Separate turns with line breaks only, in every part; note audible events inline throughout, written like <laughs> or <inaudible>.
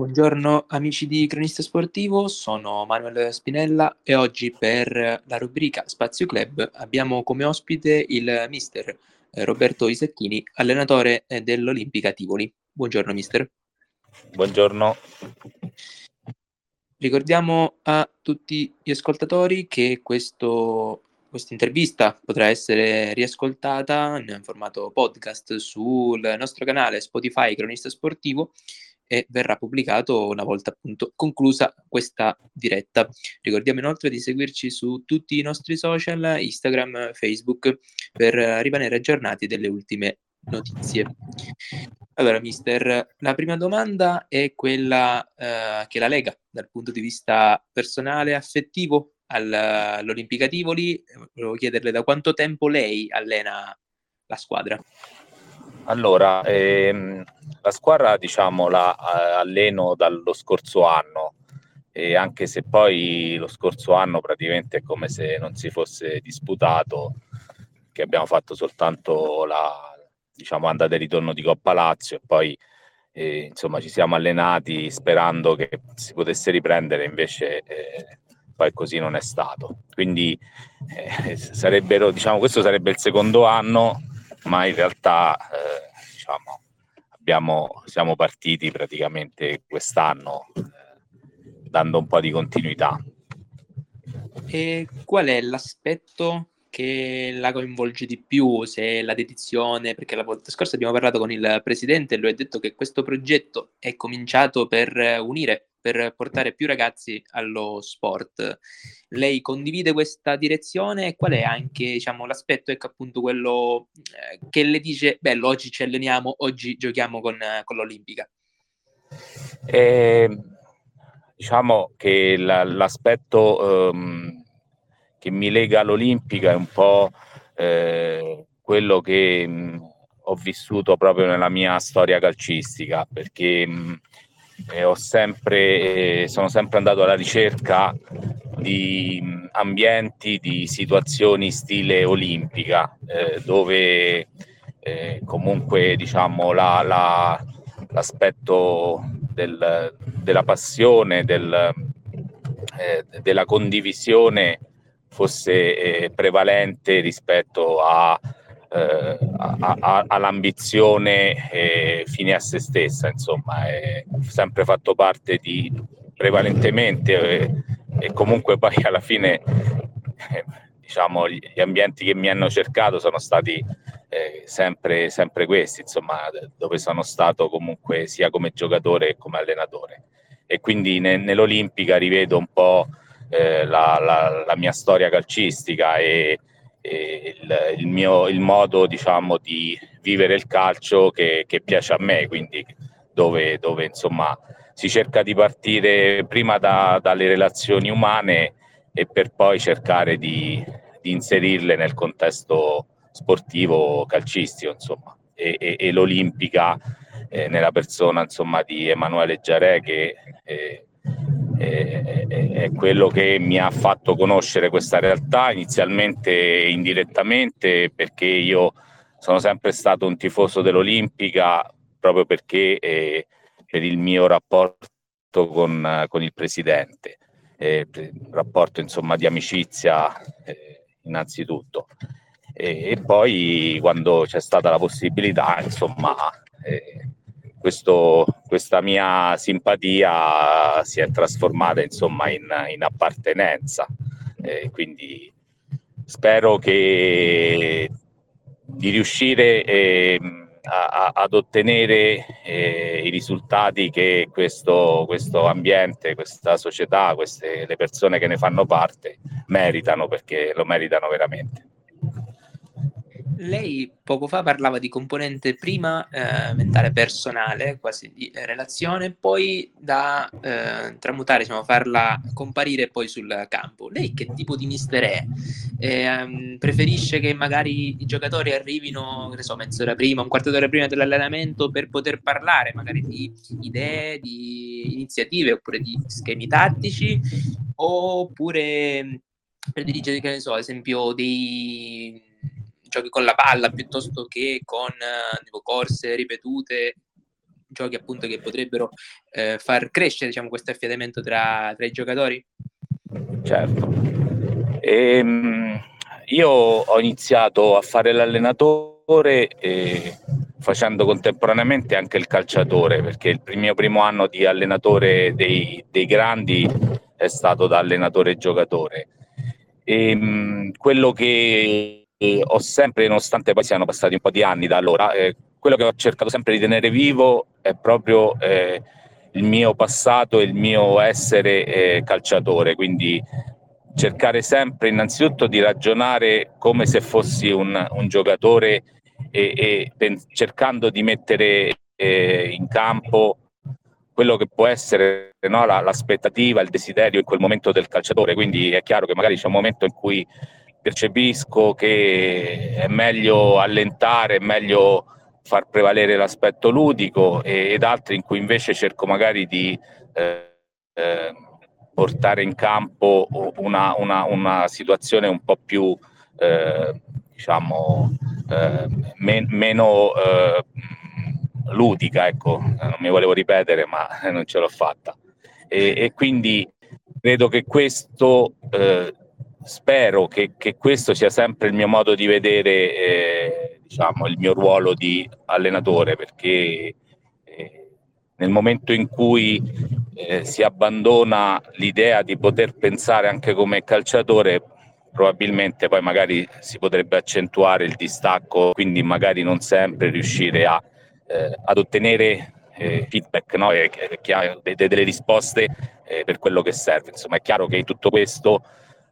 Buongiorno amici di Cronista Sportivo, sono Manuel Spinella e oggi per la rubrica Spazio Club abbiamo come ospite il mister eh, Roberto Isacchini, allenatore eh, dell'Olimpica Tivoli. Buongiorno mister.
Buongiorno.
Ricordiamo a tutti gli ascoltatori che questo, questa intervista potrà essere riascoltata in formato podcast sul nostro canale Spotify Cronista Sportivo e verrà pubblicato una volta appunto conclusa questa diretta. Ricordiamo inoltre di seguirci su tutti i nostri social, Instagram, Facebook, per rimanere aggiornati delle ultime notizie. Allora, mister, la prima domanda è quella eh, che la lega dal punto di vista personale e affettivo all'Olimpica Tivoli. Volevo chiederle da quanto tempo lei allena la squadra.
Allora, ehm, la squadra diciamo la eh, alleno dallo scorso anno e anche se poi lo scorso anno praticamente è come se non si fosse disputato, che abbiamo fatto soltanto la diciamo, andata e ritorno di Coppa Lazio e poi eh, insomma ci siamo allenati sperando che si potesse riprendere, invece eh, poi così non è stato. Quindi eh, <laughs> sarebbero, diciamo, questo sarebbe il secondo anno ma in realtà eh, diciamo, abbiamo, siamo partiti praticamente quest'anno eh, dando un po' di continuità.
E qual è l'aspetto che la coinvolge di più, se la dedizione, perché la volta scorsa abbiamo parlato con il presidente e lui ha detto che questo progetto è cominciato per unire per portare più ragazzi allo sport. Lei condivide questa direzione e qual è anche diciamo, l'aspetto ecco, appunto quello eh, che le dice, bello, oggi ci alleniamo, oggi giochiamo con, con l'Olimpica?
Eh, diciamo che la, l'aspetto um, che mi lega all'Olimpica è un po' eh, quello che mh, ho vissuto proprio nella mia storia calcistica, perché mh, eh, sempre, eh, sono sempre andato alla ricerca di ambienti, di situazioni stile olimpica, eh, dove eh, comunque diciamo, la, la, l'aspetto del, della passione, del, eh, della condivisione fosse eh, prevalente rispetto a eh, a, a, all'ambizione eh, fine a se stessa, insomma, è sempre fatto parte di prevalentemente eh, e comunque poi alla fine eh, diciamo gli ambienti che mi hanno cercato sono stati eh, sempre, sempre questi, insomma, dove sono stato comunque sia come giocatore che come allenatore. E quindi ne, nell'Olimpica rivedo un po' la, la, la, mia storia calcistica e, il, il, mio, il modo diciamo di vivere il calcio che, che piace a me, quindi dove, dove insomma si cerca di partire prima da, dalle relazioni umane e per poi cercare di, di inserirle nel contesto sportivo calcistico insomma. E, e, e l'Olimpica eh, nella persona insomma di Emanuele Giarè che eh, è, è, quello che mi ha fatto conoscere questa realtà inizialmente indirettamente perché io sono sempre stato un tifoso dell'Olimpica proprio perché eh, per il mio rapporto con, con il presidente, eh, rapporto insomma di amicizia eh, innanzitutto. E, e, poi quando c'è stata la possibilità insomma eh, questo, questa mia simpatia si è trasformata insomma in, in appartenenza. Eh, quindi spero che di riuscire eh, a, ad ottenere eh, i risultati che questo, questo, ambiente, questa società, queste, le persone che ne fanno parte meritano perché lo meritano veramente.
Lei poco fa parlava di componente prima eh, mentale personale, quasi di eh, relazione, poi da eh, tramutare, diciamo, farla comparire poi sul campo. Lei che tipo di mister è? Um, preferisce che magari i giocatori arrivino, so, mezz'ora prima, un quarto d'ora prima dell'allenamento per poter parlare magari di idee, di iniziative oppure di schemi tattici, oppure predilige, che ne so, ad esempio dei giochi con la palla piuttosto che con tipo, corse ripetute. giochi appunto che potrebbero eh, far crescere diciamo, questo affiatamento tra, tra i giocatori?
Certo. Ehm, io ho iniziato a fare l'allenatore e facendo contemporaneamente anche il calciatore, perché il mio primo anno di allenatore dei, dei grandi è stato da allenatore giocatore. E, mh, quello che ho sempre, nonostante poi siano passati un po' di anni da allora, eh, quello che ho cercato sempre di tenere vivo è proprio eh, il mio passato e il mio essere eh, calciatore, quindi cercare sempre innanzitutto di ragionare come se fossi un, un giocatore e, e pen- cercando di mettere eh, in campo quello che può essere no, la, l'aspettativa, il desiderio in quel momento del calciatore. Quindi è chiaro che magari c'è un momento in cui percepisco che è meglio allentare, è meglio far prevalere l'aspetto ludico e, ed altri in cui invece cerco magari di eh, eh, portare in campo una, una, una, situazione un po' più eh, diciamo eh, men- meno eh, ludica, ecco, non mi volevo ripetere, ma <laughs> non ce l'ho fatta. E, e quindi credo che questo, eh, spero che, che, questo sia sempre il mio modo di vedere, eh, diciamo, il mio ruolo di allenatore, perché eh, nel momento in cui eh, si abbandona l'idea di poter pensare anche come calciatore, probabilmente poi magari si potrebbe accentuare il distacco, quindi magari non sempre riuscire a, eh, ad ottenere eh, feedback no? e, e, delle risposte eh, per quello che serve. Insomma, è chiaro che tutto questo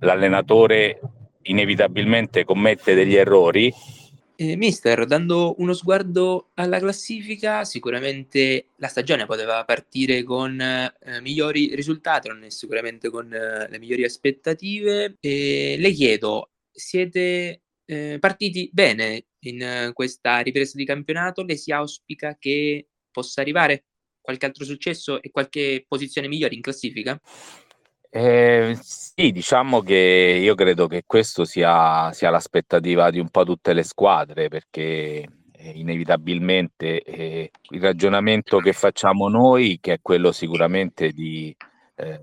l'allenatore inevitabilmente commette degli errori
eh, mister, dando uno sguardo alla classifica, sicuramente la stagione poteva partire con eh, migliori risultati, non è sicuramente con eh, le migliori aspettative. E le chiedo, siete eh, partiti bene in questa ripresa di campionato? Le si auspica che possa arrivare qualche altro successo e qualche posizione migliore in classifica?
Eh, sì, diciamo che io credo che questo sia, sia l'aspettativa di un po' tutte le squadre, perché eh, inevitabilmente eh, il ragionamento che facciamo noi, che è quello sicuramente di eh,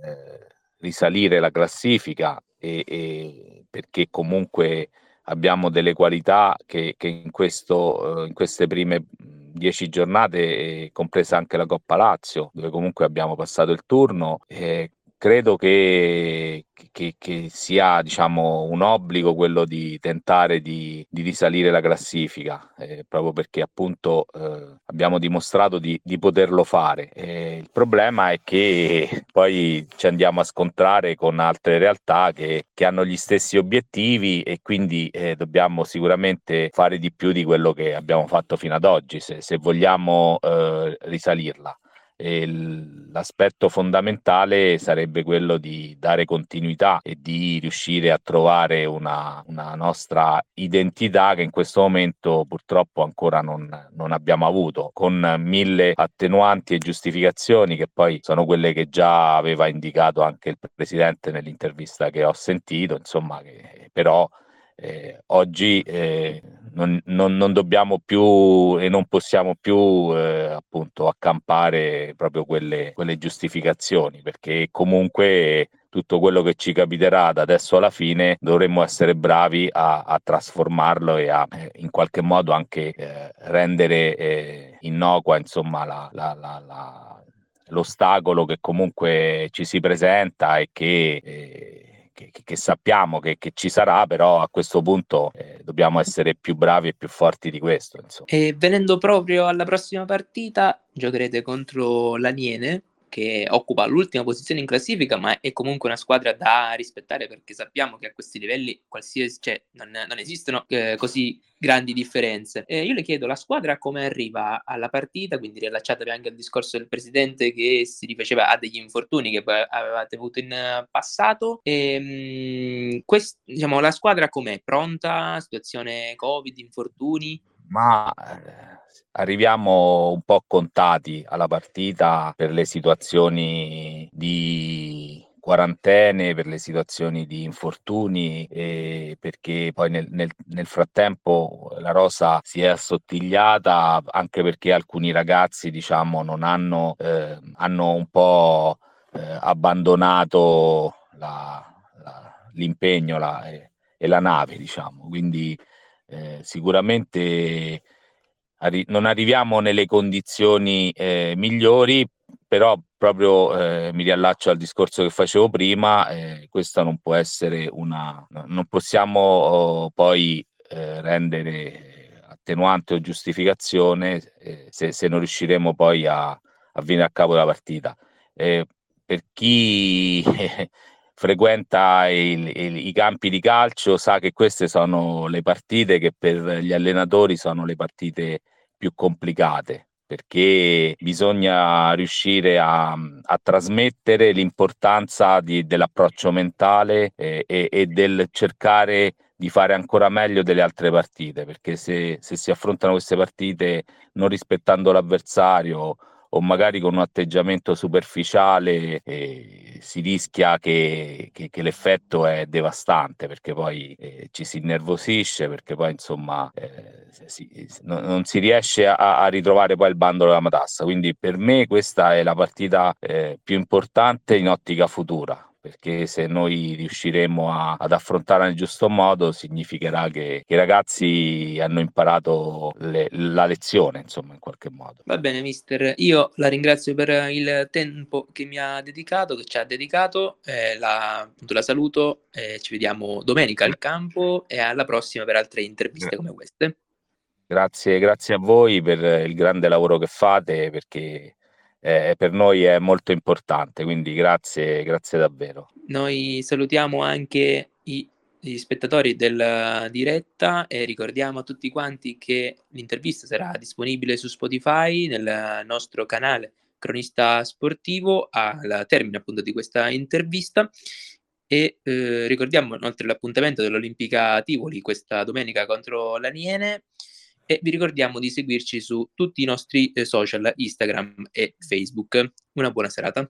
risalire la classifica, e, e perché comunque abbiamo delle qualità che, che in, questo, eh, in queste prime dieci giornate, compresa anche la Coppa Lazio, dove comunque abbiamo passato il turno, eh, credo che, che, che, sia diciamo, un obbligo quello di tentare di, di risalire la classifica, eh, proprio perché appunto eh, abbiamo dimostrato di, di poterlo fare. Eh, il problema è che <laughs> poi ci andiamo a scontrare con altre realtà che, che hanno gli stessi obiettivi e quindi eh, dobbiamo sicuramente fare di più di quello che abbiamo fatto fino ad oggi se, se vogliamo eh, risalirla. E l'aspetto fondamentale sarebbe quello di dare continuità e di riuscire a trovare una, una nostra identità che in questo momento purtroppo ancora non, non, abbiamo avuto, con mille attenuanti e giustificazioni che poi sono quelle che già aveva indicato anche il Presidente nell'intervista che ho sentito, insomma, che però eh, oggi eh, non, non, non, dobbiamo più e non possiamo più eh, appunto accampare proprio quelle, quelle, giustificazioni perché comunque tutto quello che ci capiterà da adesso alla fine dovremmo essere bravi a, a trasformarlo e a eh, in qualche modo anche eh, rendere eh, innocua insomma la, la, la, l'ostacolo che comunque ci si presenta e che che, che, sappiamo che, che, ci sarà, però a questo punto eh, dobbiamo essere più bravi e più forti di questo. Insomma.
E venendo proprio alla prossima partita, giocherete contro l'Aniene che occupa l'ultima posizione in classifica, ma è comunque una squadra da rispettare perché sappiamo che a questi livelli cioè, non, non esistono eh, così grandi differenze. Eh, io le chiedo, la squadra come arriva alla partita, quindi riallacciatevi anche al discorso del presidente che si rifaceva a degli infortuni che avevate avuto in passato. E, ehm, mh, quest, diciamo, la squadra com'è? Pronta? Situazione Covid, infortuni?
Ma eh, arriviamo un po' contati alla partita per le situazioni di quarantene, per le situazioni di infortuni, e perché poi nel, nel, nel frattempo la rosa si è assottigliata anche perché alcuni ragazzi diciamo non hanno, eh, hanno un po' eh, abbandonato la, la, l'impegno la, e, e, la nave diciamo. Quindi eh, sicuramente arri- non arriviamo nelle condizioni eh, migliori però proprio eh, mi riallaccio al discorso che facevo prima, eh, questa non può essere una... non possiamo oh, poi eh, rendere attenuante o giustificazione se, se, non riusciremo poi a, a venire a capo della partita. Per chi <laughs> frequenta il, il, i campi di calcio sa che queste sono le partite che per gli allenatori sono le partite più complicate perché bisogna riuscire a, a trasmettere l'importanza di, dell'approccio mentale e, e, e, del cercare di fare ancora meglio delle altre partite, perché se, se si affrontano queste partite non rispettando l'avversario o magari con un atteggiamento superficiale eh, si rischia che, che, che, l'effetto è devastante perché poi eh, ci si innervosisce perché poi insomma eh, si, non, non, si riesce a, a, ritrovare poi il bandolo della matassa. Quindi per me questa è la partita eh, più importante in ottica futura perché se noi riusciremo a, ad affrontarla nel giusto modo significherà che, i ragazzi hanno imparato le, la lezione, insomma, in qualche modo.
Va bene, mister. Io la ringrazio per il tempo che mi ha dedicato, che ci ha dedicato. Eh, la, appunto, la saluto. Eh, ci vediamo domenica al campo e alla prossima per altre interviste come queste.
Grazie, grazie a voi per il grande lavoro che fate perché eh, per noi è molto importante, quindi grazie, grazie davvero.
Noi salutiamo anche i, gli spettatori della diretta e ricordiamo a tutti quanti che l'intervista sarà disponibile su Spotify nel nostro canale cronista sportivo al termine appunto di questa intervista e eh, ricordiamo inoltre l'appuntamento dell'Olimpica Tivoli questa domenica contro l'Aniene e vi ricordiamo di seguirci su tutti i nostri eh, social Instagram e Facebook. Una buona serata.